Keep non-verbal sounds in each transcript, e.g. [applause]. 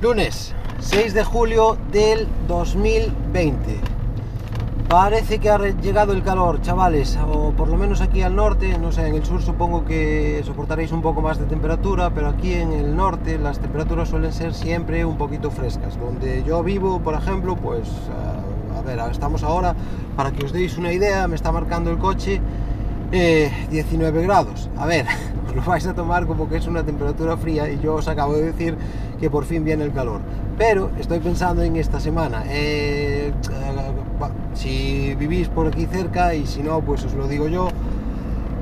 Lunes 6 de julio del 2020. Parece que ha llegado el calor, chavales, o por lo menos aquí al norte, no sé, en el sur supongo que soportaréis un poco más de temperatura, pero aquí en el norte las temperaturas suelen ser siempre un poquito frescas. Donde yo vivo, por ejemplo, pues, eh, a ver, estamos ahora, para que os deis una idea, me está marcando el coche 19 eh, grados. A ver, lo vais a tomar como que es una temperatura fría y yo os acabo de decir que por fin viene el calor. Pero estoy pensando en esta semana. Eh, si vivís por aquí cerca y si no, pues os lo digo yo,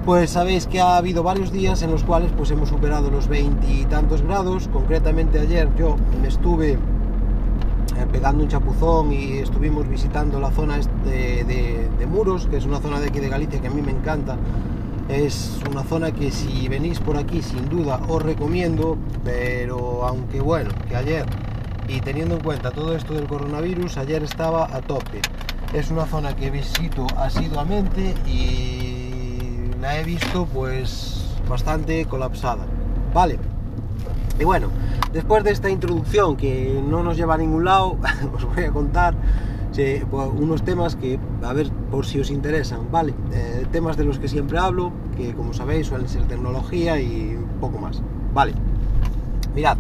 pues sabéis que ha habido varios días en los cuales pues hemos superado los veintitantos grados. Concretamente ayer yo me estuve eh, pegando un chapuzón y estuvimos visitando la zona de, de, Muros, que es una zona de aquí de Galicia que a mí me encanta. Es una zona que si venís por aquí sin duda os recomiendo, pero aunque bueno, que ayer y teniendo en cuenta todo esto del coronavirus, ayer estaba a tope. Es una zona que visito asiduamente y la he visto pues bastante colapsada. Vale. Y bueno, después de esta introducción que no nos lleva a ningún lado, [laughs] os voy a contar unos temas que, a ver, por si os interesan, ¿vale? Eh, temas de los que siempre hablo, que como sabéis suelen ser tecnología y poco más, ¿vale? Mirad,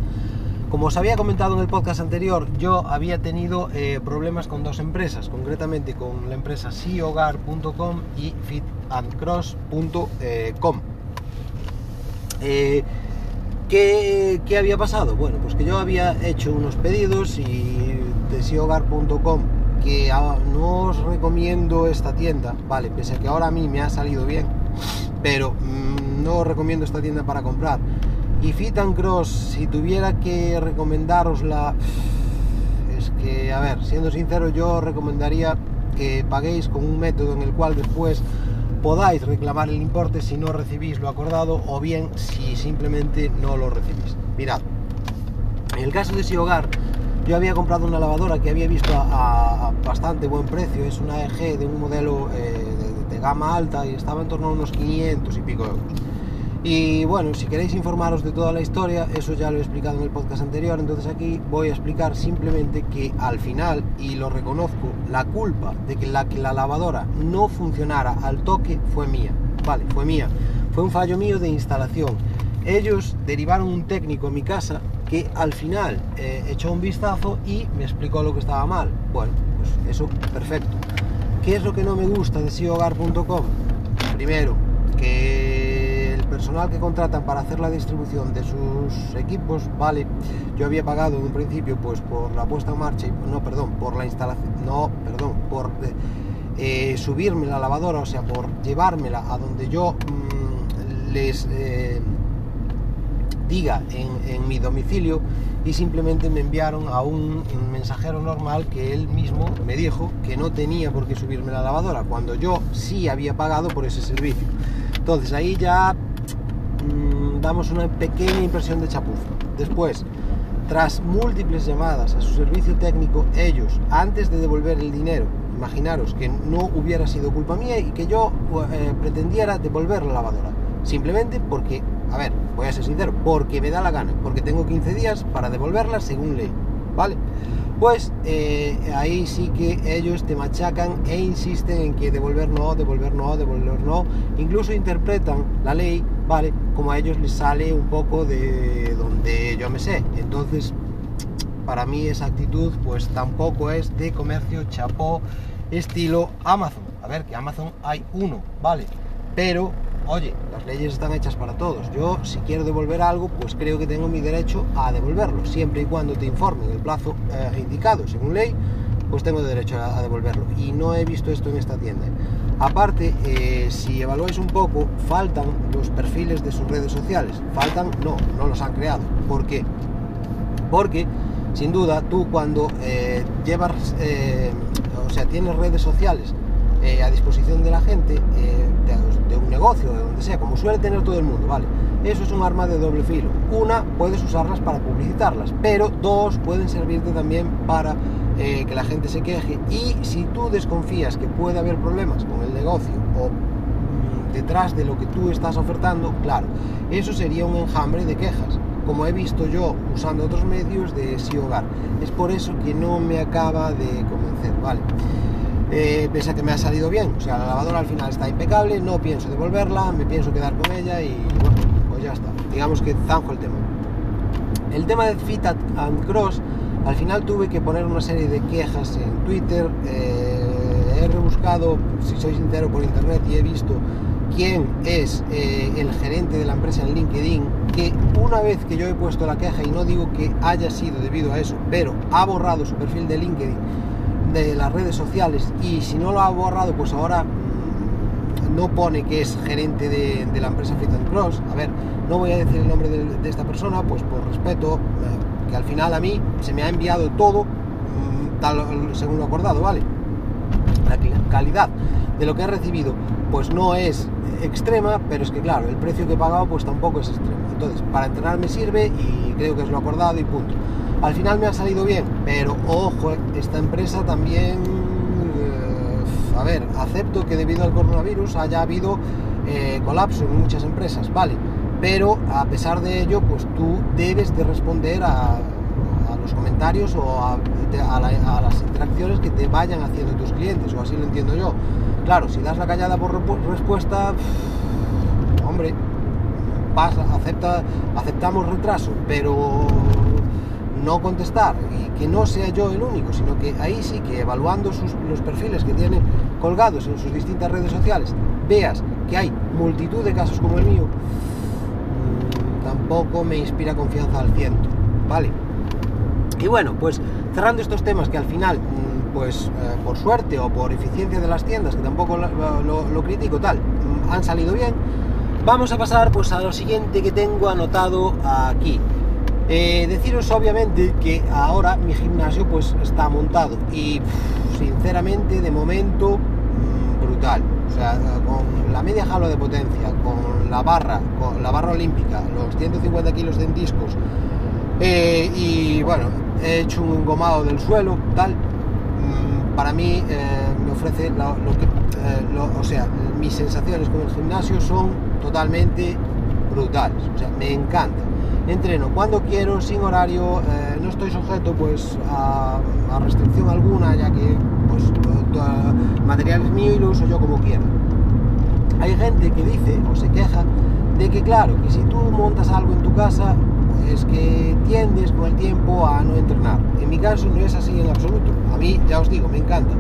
como os había comentado en el podcast anterior, yo había tenido eh, problemas con dos empresas, concretamente con la empresa siogar.com y fitandcross.com. Eh, ¿qué, ¿qué, había pasado? Bueno, pues que yo había hecho unos pedidos y de siogar.com que no os recomiendo esta tienda, vale, pese a que ahora a mí me ha salido bien, pero mm, no os recomiendo esta tienda para comprar y Fit and Cross, si tuviera que recomendarosla, es que, a ver, siendo sincero, yo recomendaría que paguéis con un método en el cual después podáis reclamar el importe si no recibís lo acordado o bien si simplemente no lo recibís. Mirad, en el caso de si hogar, yo había comprado una lavadora que había visto a, bastante buen precio, es una EG de un modelo eh, de, gama alta y estaba en torno a unos 500 y pico euros. Y bueno, si queréis informaros de toda la historia, eso ya lo he explicado en el podcast anterior, entonces aquí voy a explicar simplemente que al final, y lo reconozco, la culpa de que la, que la lavadora no funcionara al toque fue mía, vale, fue mía, fue un fallo mío de instalación. Ellos derivaron un técnico en mi casa que al final eh, echó un vistazo y me explicó lo que estaba mal. Bueno, pues eso, perfecto. ¿Qué es lo que no me gusta de siogar.com? Primero, que personal que contratan para hacer la distribución de sus equipos, vale, yo había pagado en un principio pues por la puesta en marcha, no, perdón, por la instalación, no, perdón, por eh, subirme la lavadora, o sea, por llevármela a donde yo mm, les eh, diga en, mi domicilio y simplemente me enviaron a un mensajero normal que él mismo me dijo que no tenía por qué subirme la lavadora, cuando yo sí había pagado por ese servicio. Entonces ahí ya Mm, damos una pequeña impresión de chapuza. Después, tras múltiples llamadas a su servicio técnico, ellos, antes de devolver el dinero, imaginaros que no hubiera sido culpa mía y que yo eh, pretendiera devolver la lavadora. Simplemente porque, a ver, voy a ser sincero, porque me da la gana, porque tengo 15 días para devolverla según ley. ¿Vale? Pues eh, ahí sí que ellos te machacan e insisten en que devolver no, devolver no, devolver no. Incluso interpretan la ley, ¿vale? Como a ellos les sale un poco de donde yo me sé. Entonces, para mí esa actitud pues tampoco es de comercio chapó estilo Amazon. A ver, que Amazon hay uno, ¿vale? Pero oye, las leyes están hechas para todos. Yo, si quiero devolver algo, pues creo que tengo mi derecho a devolverlo, siempre y cuando te informen el plazo eh, indicado según ley, pues tengo derecho a, devolverlo. Y no he visto esto en esta tienda. Aparte, eh, si evaluáis un poco, faltan los perfiles de sus redes sociales. Faltan, no, no los han creado. ¿Por qué? Porque, sin duda, tú cuando eh, llevas, o sea, tienes redes sociales a disposición de la gente, de un negocio, de donde sea, como suele tener todo el mundo, ¿vale? Eso es un arma de doble filo. Una, puedes usarlas para publicitarlas, pero dos, pueden servirte también para eh, que la gente se queje. Y si tú desconfías que puede haber problemas con el negocio o mm, detrás de lo que tú estás ofertando, claro, eso sería un enjambre de quejas. como he visto yo usando otros medios de sí hogar. Es por eso que no me acaba de convencer, ¿vale? Eh, pese a que me ha salido bien, o sea, la lavadora al final está impecable, no pienso devolverla, me pienso quedar con ella y bueno, pues ya está. Digamos que zanjo el tema. El tema de Fit and Cross, al final tuve que poner una serie de quejas en Twitter. Eh, he rebuscado, si soy sincero, por internet y he visto quién es eh, el gerente de la empresa en LinkedIn, que una vez que yo he puesto la queja, y no digo que haya sido debido a eso, pero ha borrado su perfil de LinkedIn de las redes sociales y si no lo ha borrado, pues ahora no pone que es gerente de, la empresa Fit and Cross. A ver, no voy a decir el nombre de, esta persona, pues por respeto, eh, que al final a mí se me ha enviado todo mm, tal según lo acordado, ¿vale? La calidad de lo que he recibido, pues no es extrema, pero es que claro, el precio que he pagado pues tampoco es extremo. Entonces, para entrenar me sirve y creo que es lo acordado y punto. Al final me ha salido bien, pero ojo, esta empresa también, eh, a ver, acepto que debido al coronavirus haya habido eh, colapso en muchas empresas, vale, pero a pesar de ello, pues tú debes de responder a, los comentarios o a, las interacciones que te vayan haciendo tus clientes, o así lo entiendo yo. Claro, si das la callada por respuesta, hombre, pasa, acepta, aceptamos retraso, pero no contestar y que no sea yo el único, sino que ahí sí que evaluando los perfiles que tiene colgados en sus distintas redes sociales, veas que hay multitud de casos como el mío, mm, tampoco me inspira confianza al ciento, ¿vale? Y bueno, pues cerrando estos temas que al final, mm, pues eh, por suerte o por eficiencia de las tiendas, que tampoco lo, critico tal, mm, han salido bien, vamos a pasar pues a lo siguiente que tengo anotado aquí. Eh, deciros obviamente que ahora mi gimnasio pues está montado y sinceramente de momento mm, brutal. O sea, con la media jalo de potencia, con la barra, con la barra olímpica, los 150 kilos de discos eh, y bueno, he hecho un engomado del suelo, tal. Mm, para mí eh, me ofrece lo, que, o sea, mis sensaciones con el gimnasio son totalmente brutales. O sea, me encanta entreno cuando quiero, sin horario, eh, no estoy sujeto pues a, restricción alguna, ya que pues el material es mío y lo uso yo como quiero. Hay gente que dice o se queja de que claro, que si tú montas algo en tu casa, pues que tiendes con el tiempo a no entrenar. En mi caso no es así en absoluto. A mí, ya os digo, me encanta.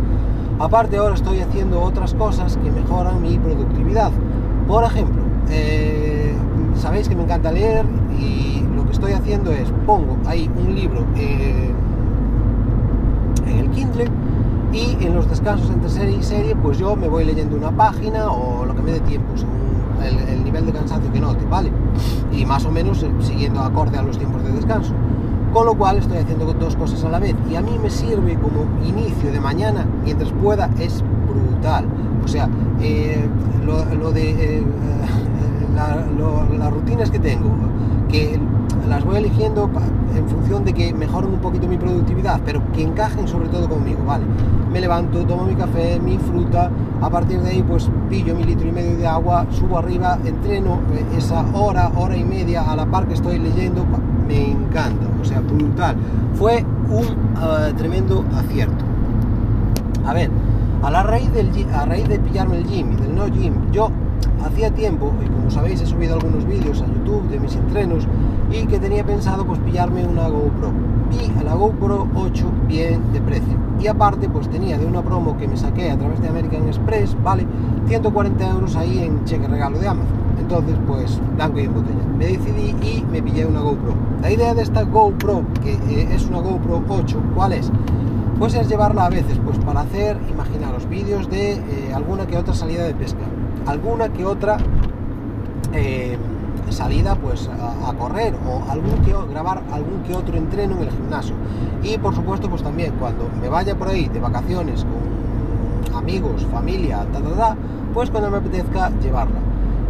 Aparte ahora estoy haciendo otras cosas que mejoran mi productividad. Por ejemplo, eh, sabéis que me encanta leer y lo que estoy haciendo es pongo ahí un libro en el Kindle y en los descansos entre serie y serie pues yo me voy leyendo una página o lo que me dé tiempo según el, nivel de cansancio que note, ¿vale? Y más o menos eh, siguiendo acorde a los tiempos de descanso. Con lo cual estoy haciendo dos cosas a la vez y a mí me sirve como inicio de mañana mientras pueda es brutal. O sea, eh, lo, de... Eh, las rutinas que tengo, que las voy eligiendo en función de que mejoren un poquito mi productividad, pero que encajen sobre todo conmigo, ¿vale? Me levanto, tomo mi café, mi fruta, a partir de ahí pues pillo mi litro y medio de agua, subo arriba, entreno eh, esa hora, hora y media a la par que estoy leyendo, me encanta, o sea, brutal. Fue un eh, tremendo acierto. A ver, a la raíz del a raíz de pillarme el gym y del no gym, yo hacía tiempo, y como sabéis he subido algunos vídeos a YouTube de mis entrenos y que tenía pensado pues pillarme una GoPro. Y a la GoPro 8 bien de precio. Y aparte pues tenía de una promo que me saqué a través de American Express vale 140 euros ahí en cheque regalo de Amazon. Entonces pues blanco y en botella. Me decidí y me pillé una GoPro. La idea de esta GoPro que eh, es una GoPro 8 ¿cuál es? pues es llevarla a veces pues para hacer imaginaros vídeos de eh, alguna que otra salida de pesca alguna que otra eh, salida pues a, correr o algún que grabar algún que otro entreno en el gimnasio. Y por supuesto pues también cuando me vaya por ahí de vacaciones con amigos familia ta, pues cuando me apetezca llevarla.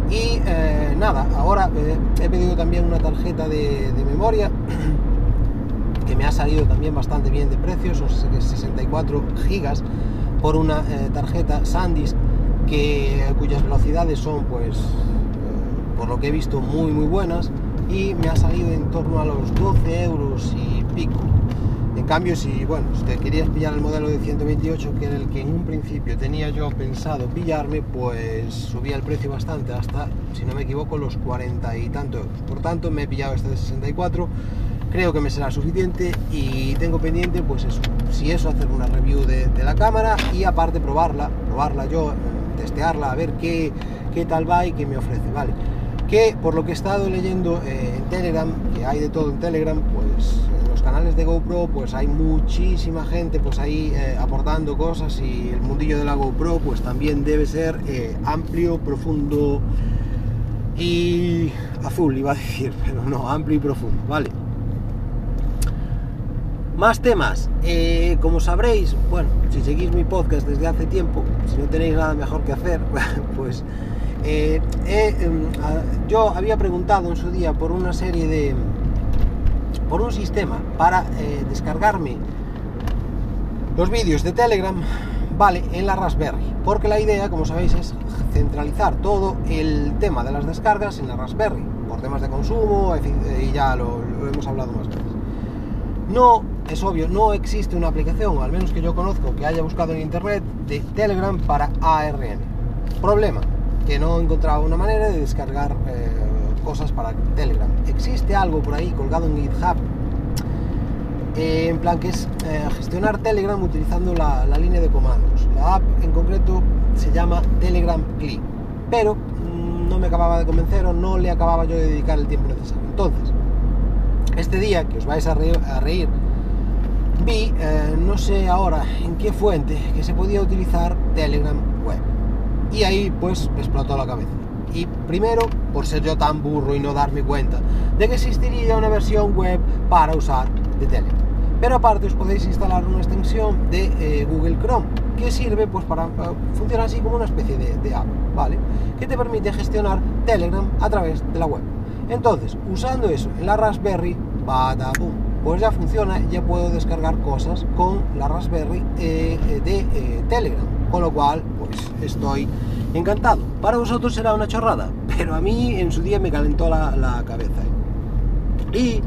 Y eh, nada ahora eh, he pedido también una tarjeta de, memoria [clears throat] que me ha salido también bastante bien de precio son 64 gigas por una tarjeta SanDisk que, cuyas velocidades son, pues, eh, por lo que he visto, muy muy buenas. y me ha salido en torno a los 12 euros y pico. En cambio, si, bueno, si te querías pillar el modelo de 128, que era el que en un principio tenía yo pensado pillarme, pues subía el precio bastante hasta, si no me equivoco, los 40 y tanto euros. Por tanto, me he pillado este de 64, creo que me será suficiente y tengo pendiente, pues eso, si eso, hacer una review de, la cámara y aparte probarla, probarla yo, testearla, a ver qué, qué tal va y qué me ofrece, ¿vale? Que por lo que he estado leyendo eh, en Telegram, que hay de todo en Telegram, pues canales de GoPro pues hay muchísima gente pues ahí eh, aportando cosas y el mundillo de la GoPro pues también debe ser eh, amplio, profundo y azul iba a decir, [laughs] pero no, amplio y profundo, vale. Más temas, eh, como sabréis, bueno, si seguís mi podcast desde hace tiempo, si no tenéis nada mejor que hacer, [laughs] pues em, yo había preguntado en su día por una serie de, por un sistema para eh, descargarme los vídeos de Telegram, vale, en la Raspberry. Porque la idea, como sabéis, es centralizar todo el tema de las descargas en la Raspberry, por temas de consumo, y ya lo, hemos hablado más veces. No, es obvio, no existe una aplicación, al menos que yo conozco, que haya buscado en internet, de Telegram para ARM. Problema, que no he encontrado una manera de descargar eh, cosas para Telegram. Existe algo por ahí colgado en GitHub, eh, en plan que es eh, gestionar Telegram utilizando la, línea de comandos. La app en concreto se llama Telegram Click, pero mm, no me acababa de convencer o no le acababa yo de dedicar el tiempo necesario. Entonces, este día que os vais a reír, vi, eh, no sé ahora en qué fuente, que se podía utilizar Telegram Web. Y ahí pues me explotó la cabeza. Y primero, por ser yo tan burro y no darme cuenta de que existiría una versión web para usar de Telegram. Pero aparte os podéis instalar una extensión de eh, Google Chrome que sirve pues para, funciona así como una especie de, app, ¿vale? Que te permite gestionar Telegram a través de la web. Entonces, usando eso en la Raspberry, pues ya funciona, ya puedo descargar cosas con la Raspberry eh, eh, de Telegram, con lo cual pues estoy encantado. Para vosotros será una chorrada, pero a mí en su día me calentó la, cabeza. ¿eh? Y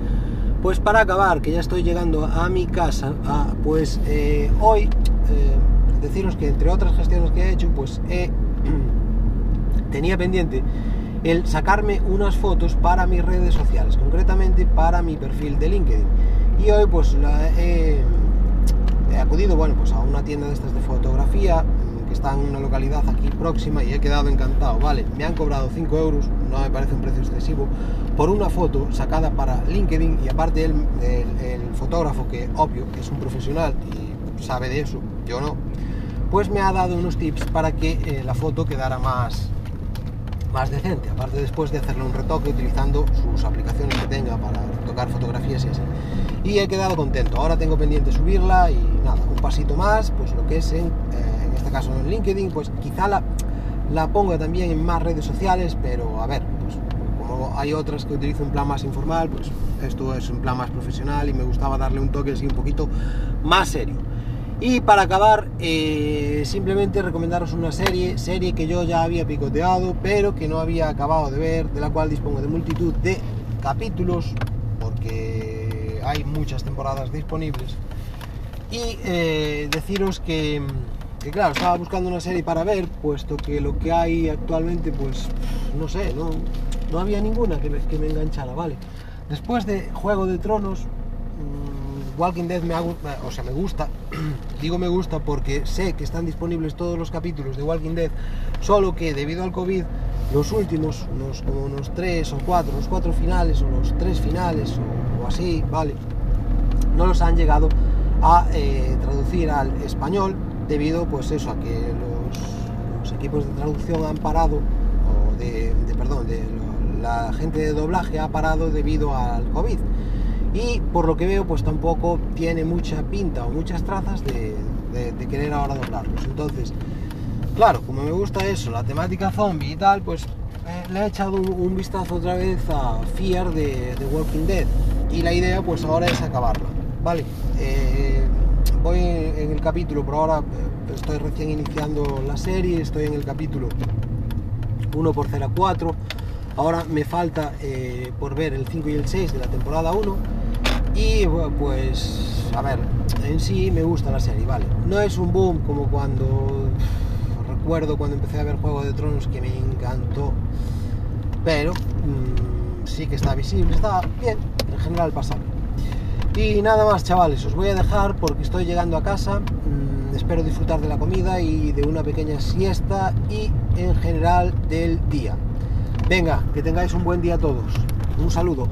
pues para acabar, que ya estoy llegando a mi casa, pues eh, hoy eh, deciros que entre otras gestiones que he hecho, pues [clears throat] tenía pendiente el sacarme unas fotos para mis redes sociales, concretamente para mi perfil de LinkedIn. Y hoy pues he acudido, bueno, pues a una tienda de estas de fotografía, está en una localidad aquí próxima y he quedado encantado, vale, me han cobrado 5 euros, no me parece un precio excesivo, por una foto sacada para LinkedIn y aparte el, el, fotógrafo que obvio es un profesional y sabe de eso, yo no, pues me ha dado unos tips para que eh, la foto quedara más, más decente, aparte después de hacerle un retoque utilizando sus aplicaciones que tenga para tocar fotografías y así. Y he quedado contento, ahora tengo pendiente subirla y nada, un pasito más, pues lo que es en... Eh, caso en LinkedIn, pues quizá la, la ponga también en más redes sociales, pero a ver, pues como hay otras que utilizo en plan más informal, pues esto es en plan más profesional y me gustaba darle un toque así un poquito más serio. Y para acabar, eh, simplemente recomendaros una serie, serie que yo ya había picoteado, pero que no había acabado de ver, de la cual dispongo de multitud de capítulos, porque hay muchas temporadas disponibles. Y eh, deciros que, que claro, estaba buscando una serie para ver, puesto que lo que hay actualmente, pues, no sé, no, no había ninguna que me, que me enganchara, ¿vale? Después de Juego de Tronos, Walking Dead me, hago, o sea, me gusta, [clears throat] digo me gusta porque sé que están disponibles todos los capítulos de Walking Dead, solo que debido al COVID, los últimos, unos, como unos tres o cuatro, los cuatro finales o los tres finales o, así, ¿vale? No los han llegado a eh, traducir al español debido pues eso a que los, equipos de traducción han parado o de, perdón de la gente de doblaje ha parado debido al covid y por lo que veo pues tampoco tiene mucha pinta o muchas trazas de, querer ahora doblarlos. Entonces claro como me gusta eso la temática zombie y tal pues eh, le he echado un, vistazo otra vez a Fear de, Walking Dead. Y la idea pues ahora es acabarla vale eh, voy en el capítulo, por ahora eh, estoy recién iniciando la serie, estoy en el capítulo 1 por 04, Ahora me falta por ver el 5 y el 6 de la temporada 1. Y pues, a ver, en sí me gusta la serie, ¿vale? No es un boom como cuando recuerdo cuando empecé a ver Juego de Tronos que me encantó. Pero mmm, sí que está visible, está bien, en general pasable. Y nada más, chavales, os voy a dejar porque estoy llegando a casa. Mmm, espero disfrutar de la comida y de una pequeña siesta y en general del día. Venga, que tengáis un buen día todos. Un saludo.